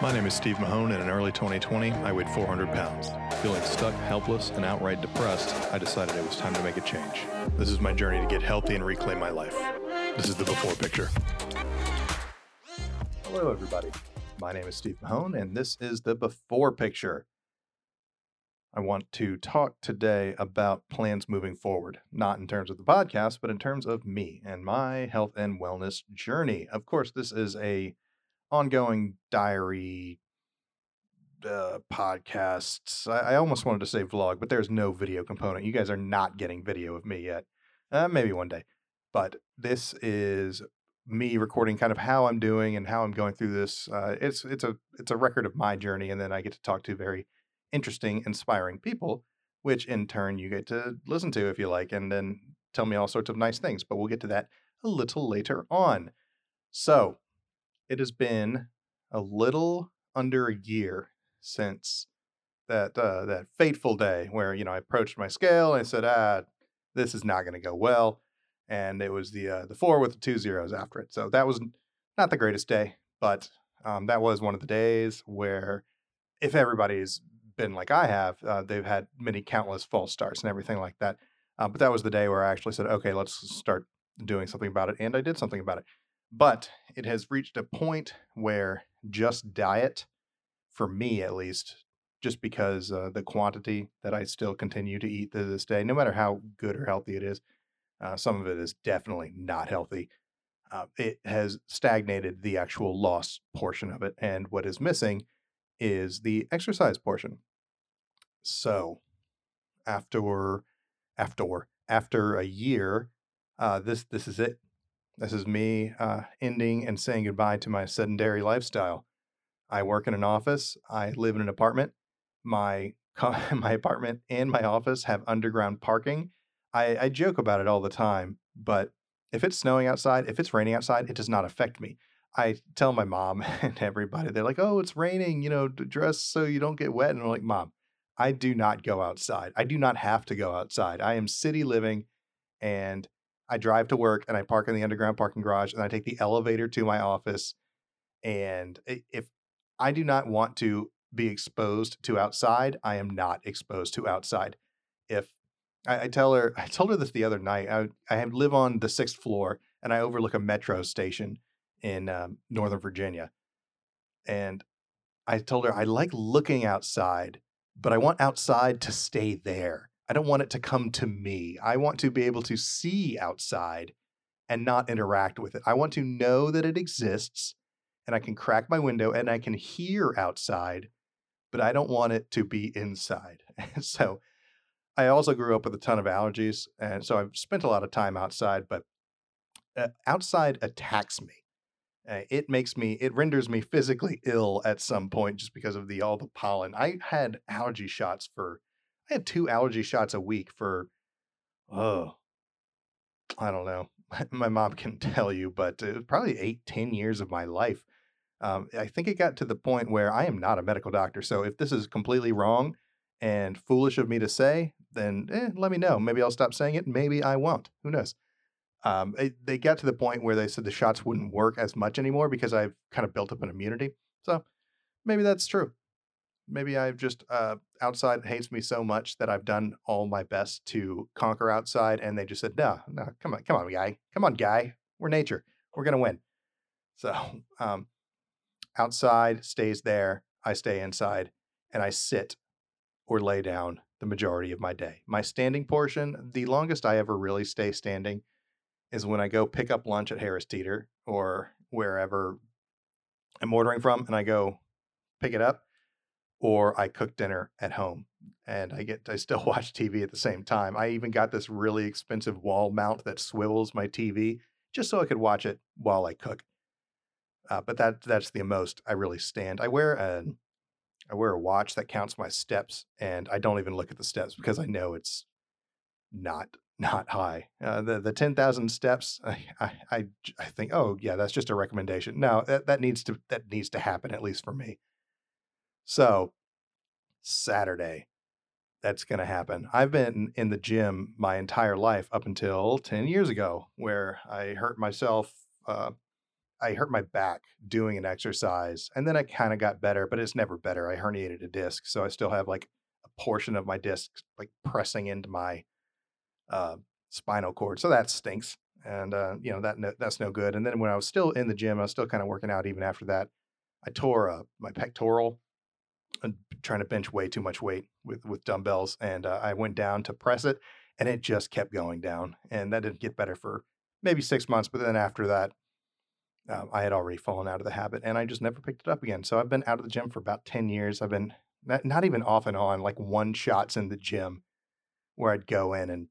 My name is Steve Mahone, and in early 2020, I weighed 400 pounds. Feeling stuck, helpless, and outright depressed, I decided it was time to make a change. This is my journey to get healthy and reclaim my life. This is the before picture. Hello, everybody. My name is Steve Mahone, and this is the before picture. I want to talk today about plans moving forward, not in terms of the podcast, but in terms of me and my health and wellness journey. Of course, this is a ongoing diary uh, podcasts. I, I almost wanted to say vlog, but there's no video component. You guys are not getting video of me yet. Uh, maybe one day. But this is me recording kind of how I'm doing and how I'm going through this. Uh, it's it's a it's a record of my journey, and then I get to talk to very interesting, inspiring people, which in turn you get to listen to if you like, and then tell me all sorts of nice things. But we'll get to that a little later on. So it has been a little under a year since that uh, that fateful day where you know I approached my scale and I said, ah, this is not going to go well, and it was the uh, the four with the two zeros after it. So that was not the greatest day, but um, that was one of the days where if everybody's been like I have, uh, they've had many countless false starts and everything like that. Uh, but that was the day where I actually said, okay, let's start doing something about it, and I did something about it. But it has reached a point where just diet, for me at least, just because uh, the quantity that I still continue to eat to this day, no matter how good or healthy it is, uh, some of it is definitely not healthy. Uh, it has stagnated the actual loss portion of it. And what is missing is the exercise portion. So after after after a year, uh, this this is it. This is me uh, ending and saying goodbye to my sedentary lifestyle. I work in an office. I live in an apartment. My my apartment and my office have underground parking. I, I joke about it all the time, but if it's snowing outside, if it's raining outside, it does not affect me. I tell my mom and everybody, they're like, "Oh, it's raining, you know, dress so you don't get wet." And I'm like, "Mom, I do not go outside. I do not have to go outside. I am city living, and I drive to work and I park in the underground parking garage and I take the elevator to my office. And if I do not want to be exposed to outside, I am not exposed to outside. If I, I tell her, I told her this the other night. I, I live on the sixth floor and I overlook a metro station in um, Northern Virginia. And I told her I like looking outside, but I want outside to stay there. I don't want it to come to me. I want to be able to see outside and not interact with it. I want to know that it exists and I can crack my window and I can hear outside, but I don't want it to be inside. so I also grew up with a ton of allergies. And so I've spent a lot of time outside, but uh, outside attacks me. Uh, it makes me, it renders me physically ill at some point just because of the all the pollen. I had allergy shots for I had two allergy shots a week for, oh, I don't know. My mom can tell you, but it was probably eight, ten years of my life. Um, I think it got to the point where I am not a medical doctor. So if this is completely wrong and foolish of me to say, then eh, let me know. Maybe I'll stop saying it. Maybe I won't. Who knows? Um, it, they got to the point where they said the shots wouldn't work as much anymore because I've kind of built up an immunity. So maybe that's true maybe I've just uh, outside hates me so much that I've done all my best to conquer outside, and they just said, "No, no, come on, come on, guy, come on, guy, we're nature, we're gonna win." So, um, outside stays there. I stay inside, and I sit or lay down the majority of my day. My standing portion, the longest I ever really stay standing, is when I go pick up lunch at Harris Teeter or wherever I'm ordering from, and I go pick it up or I cook dinner at home and I get I still watch TV at the same time. I even got this really expensive wall mount that swivels my TV just so I could watch it while I cook. Uh, but that that's the most I really stand. I wear a I wear a watch that counts my steps, and I don't even look at the steps because I know it's not not high. Uh, the the ten thousand steps, I, I, I I think, oh yeah, that's just a recommendation. No, that, that needs to that needs to happen at least for me. So, Saturday, that's going to happen. I've been in the gym my entire life up until 10 years ago, where I hurt myself uh, I hurt my back doing an exercise, and then I kind of got better, but it's never better. I herniated a disc, so I still have like a portion of my disc like pressing into my uh, spinal cord, so that stinks. And uh, you know that no, that's no good. And then when I was still in the gym, I was still kind of working out. Even after that, I tore my pectoral trying to bench way too much weight with with dumbbells, and uh, I went down to press it, and it just kept going down, and that didn't get better for maybe six months. But then after that, um, I had already fallen out of the habit, and I just never picked it up again. So I've been out of the gym for about ten years. I've been not, not even off and on, like one shots in the gym, where I'd go in and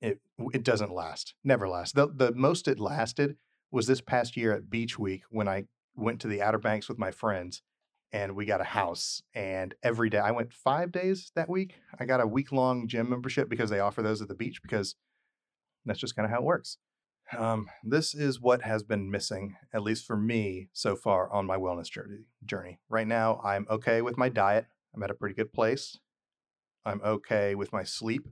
it it doesn't last, never lasts. The the most it lasted was this past year at Beach Week when I went to the Outer Banks with my friends and we got a house and every day i went five days that week i got a week long gym membership because they offer those at the beach because that's just kind of how it works. Um, this is what has been missing at least for me so far on my wellness journey journey. Right now i'm okay with my diet i'm at a pretty good place i'm okay with my sleep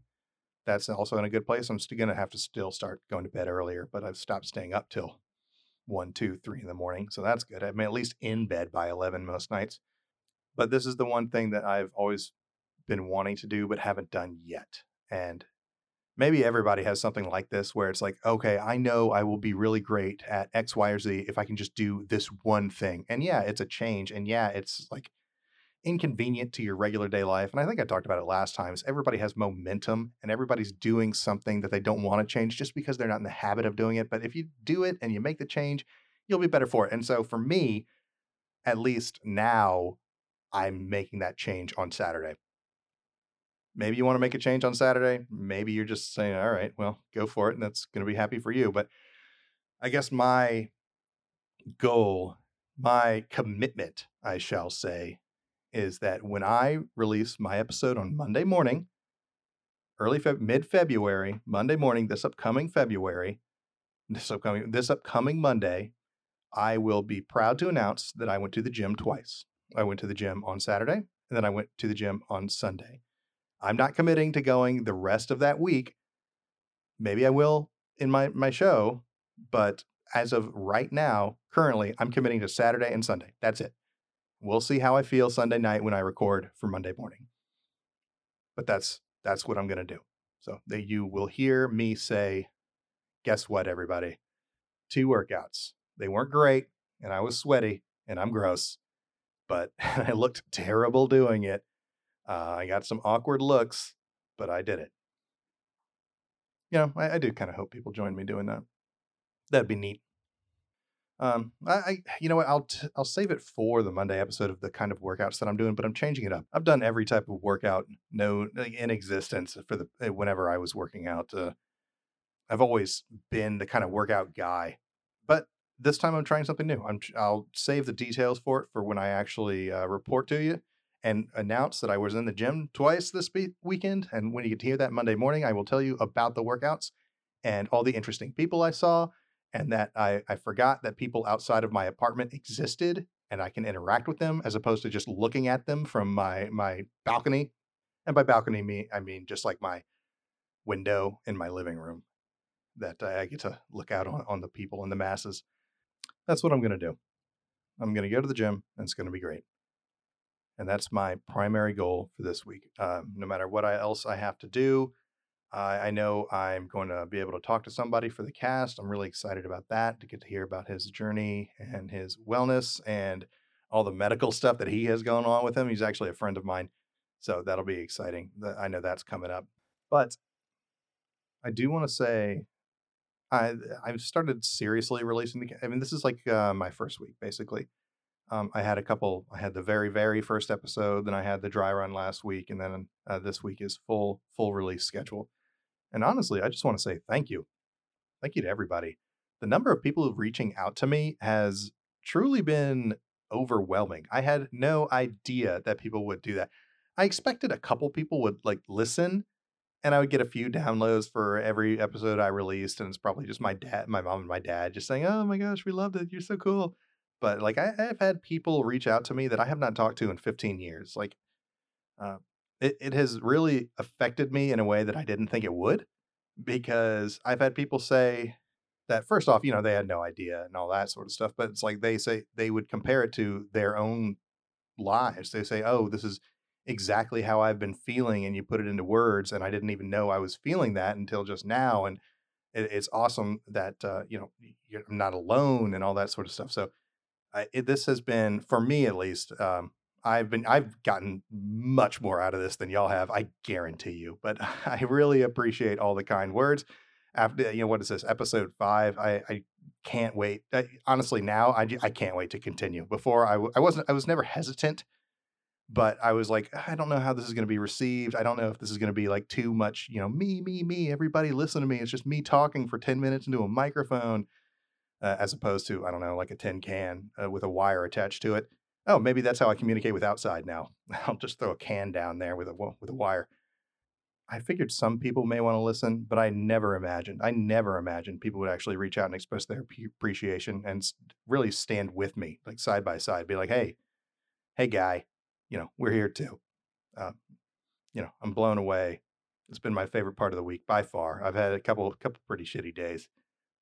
that's also in a good place i'm still going to have to still start going to bed earlier but i've stopped staying up till one, two, three in the morning. So that's good. I'm at least in bed by 11 most nights. But this is the one thing that I've always been wanting to do, but haven't done yet. And maybe everybody has something like this where it's like, okay, I know I will be really great at X, Y, or Z if I can just do this one thing. And yeah, it's a change. And yeah, it's like inconvenient to your regular day life. And I think I talked about it last time. Is everybody has momentum and everybody's doing something that they don't want to change just because they're not in the habit of doing it. But if you do it and you make the change, you'll be better for it. And so for me, at least now, I'm making that change on Saturday. Maybe you want to make a change on Saturday. Maybe you're just saying, all right, well, go for it. And that's going to be happy for you. But I guess my goal, my commitment, I shall say, is that when I release my episode on Monday morning, early Feb- mid February, Monday morning, this upcoming February, this upcoming this upcoming Monday, I will be proud to announce that I went to the gym twice. I went to the gym on Saturday, and then I went to the gym on Sunday. I'm not committing to going the rest of that week. Maybe I will in my my show, but as of right now, currently, I'm committing to Saturday and Sunday. That's it. We'll see how I feel Sunday night when I record for Monday morning. But that's that's what I'm going to do. So that you will hear me say, guess what, everybody? Two workouts. They weren't great, and I was sweaty, and I'm gross, but I looked terrible doing it. Uh, I got some awkward looks, but I did it. You know, I, I do kind of hope people join me doing that. That'd be neat. Um, I, I, you know what, I'll t- I'll save it for the Monday episode of the kind of workouts that I'm doing, but I'm changing it up. I've done every type of workout known in existence for the eh, whenever I was working out. Uh, I've always been the kind of workout guy, but this time I'm trying something new. I'm I'll save the details for it for when I actually uh, report to you and announce that I was in the gym twice this be- weekend. And when you get to hear that Monday morning, I will tell you about the workouts and all the interesting people I saw and that I, I forgot that people outside of my apartment existed and I can interact with them as opposed to just looking at them from my my balcony. And by balcony me I mean just like my window in my living room that I get to look out on, on the people and the masses. That's what I'm going to do. I'm going to go to the gym and it's going to be great. And that's my primary goal for this week. Um, no matter what I, else I have to do, I, I know I'm going to be able to talk to somebody for the cast. I'm really excited about that to get to hear about his journey and his wellness and all the medical stuff that he has going on with him. He's actually a friend of mine. So that'll be exciting. I know that's coming up. But I do want to say I I've started seriously releasing the I mean this is like uh, my first week basically. Um, I had a couple. I had the very very first episode, then I had the dry run last week, and then uh, this week is full full release schedule. And honestly, I just want to say thank you. Thank you to everybody. The number of people reaching out to me has truly been overwhelming. I had no idea that people would do that. I expected a couple people would like listen and I would get a few downloads for every episode I released. And it's probably just my dad, my mom, and my dad just saying, Oh my gosh, we loved it. You're so cool. But like, I, have had people reach out to me that I have not talked to in 15 years. Like, uh, it, it has really affected me in a way that I didn't think it would because I've had people say that first off, you know, they had no idea and all that sort of stuff. But it's like they say they would compare it to their own lives. They say, "Oh, this is exactly how I've been feeling," and you put it into words, and I didn't even know I was feeling that until just now. And it, it's awesome that uh, you know you're not alone and all that sort of stuff. So I, it, this has been for me at least. Um, I've been I've gotten much more out of this than y'all have. I guarantee you. But I really appreciate all the kind words. After you know what is this episode five? I, I can't wait. I, honestly, now I, I can't wait to continue. Before I I wasn't I was never hesitant, but I was like I don't know how this is going to be received. I don't know if this is going to be like too much. You know, me me me. Everybody listen to me. It's just me talking for ten minutes into a microphone, uh, as opposed to I don't know like a tin can uh, with a wire attached to it. Oh, maybe that's how I communicate with outside now. I'll just throw a can down there with a with a wire. I figured some people may want to listen, but I never imagined, I never imagined people would actually reach out and express their appreciation and really stand with me, like side by side, be like, hey, hey, guy, you know, we're here too. Uh, you know, I'm blown away. It's been my favorite part of the week by far. I've had a couple, couple pretty shitty days,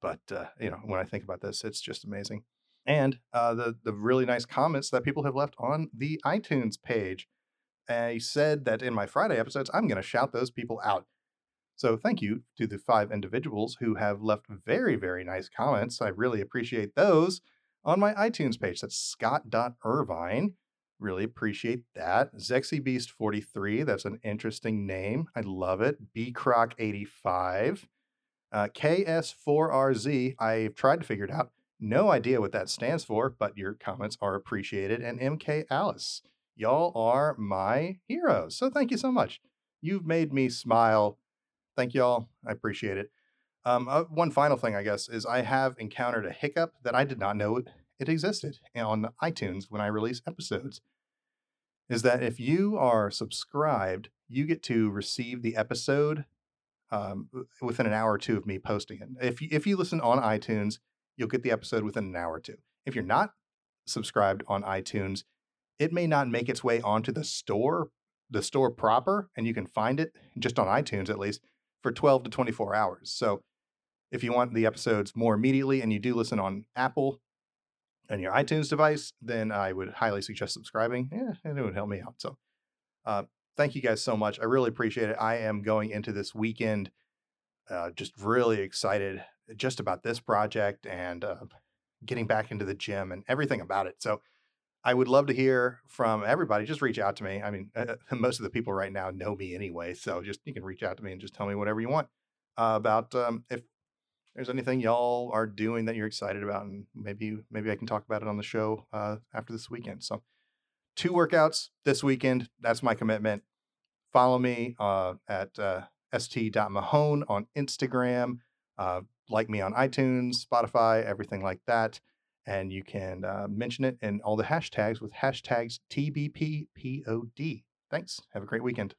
but uh, you know, when I think about this, it's just amazing. And uh, the the really nice comments that people have left on the iTunes page I said that in my Friday episodes, I'm going to shout those people out. So thank you to the five individuals who have left very, very nice comments. I really appreciate those on my iTunes page. That's scott.irvine. Really appreciate that. Zexy Beast 43. that's an interesting name. I love it. BCroc85. Uh, KS4RZ, I've tried to figure it out. No idea what that stands for, but your comments are appreciated. And MK Alice. Y'all are my heroes. So thank you so much. You've made me smile. Thank y'all. I appreciate it. Um, uh, one final thing, I guess, is I have encountered a hiccup that I did not know it, existed on iTunes when I release episodes. Is that if you are subscribed, you get to receive the episode um, within an hour or two of me posting it. If if you listen on iTunes, you'll get the episode within an hour or two. If you're not subscribed on iTunes, it may not make its way onto the store, the store proper, and you can find it just on iTunes at least for 12 to 24 hours. So if you want the episodes more immediately and you do listen on Apple and your iTunes device, then I would highly suggest subscribing. Yeah, and it would help me out. So uh, thank you guys so much. I really appreciate it. I am going into this weekend uh, just really excited just about this project and uh, getting back into the gym and everything about it. So I would love to hear from everybody. Just reach out to me. I mean, uh, most of the people right now know me anyway, so just you can reach out to me and just tell me whatever you want uh, about um, if there's anything y'all are doing that you're excited about, and maybe maybe I can talk about it on the show uh, after this weekend. So, two workouts this weekend. That's my commitment. Follow me uh, at uh, st.mahone on Instagram. Like me on iTunes, Spotify, everything like that and you can uh, mention it in all the hashtags with hashtags TBPPOD. Thanks. Have a great weekend.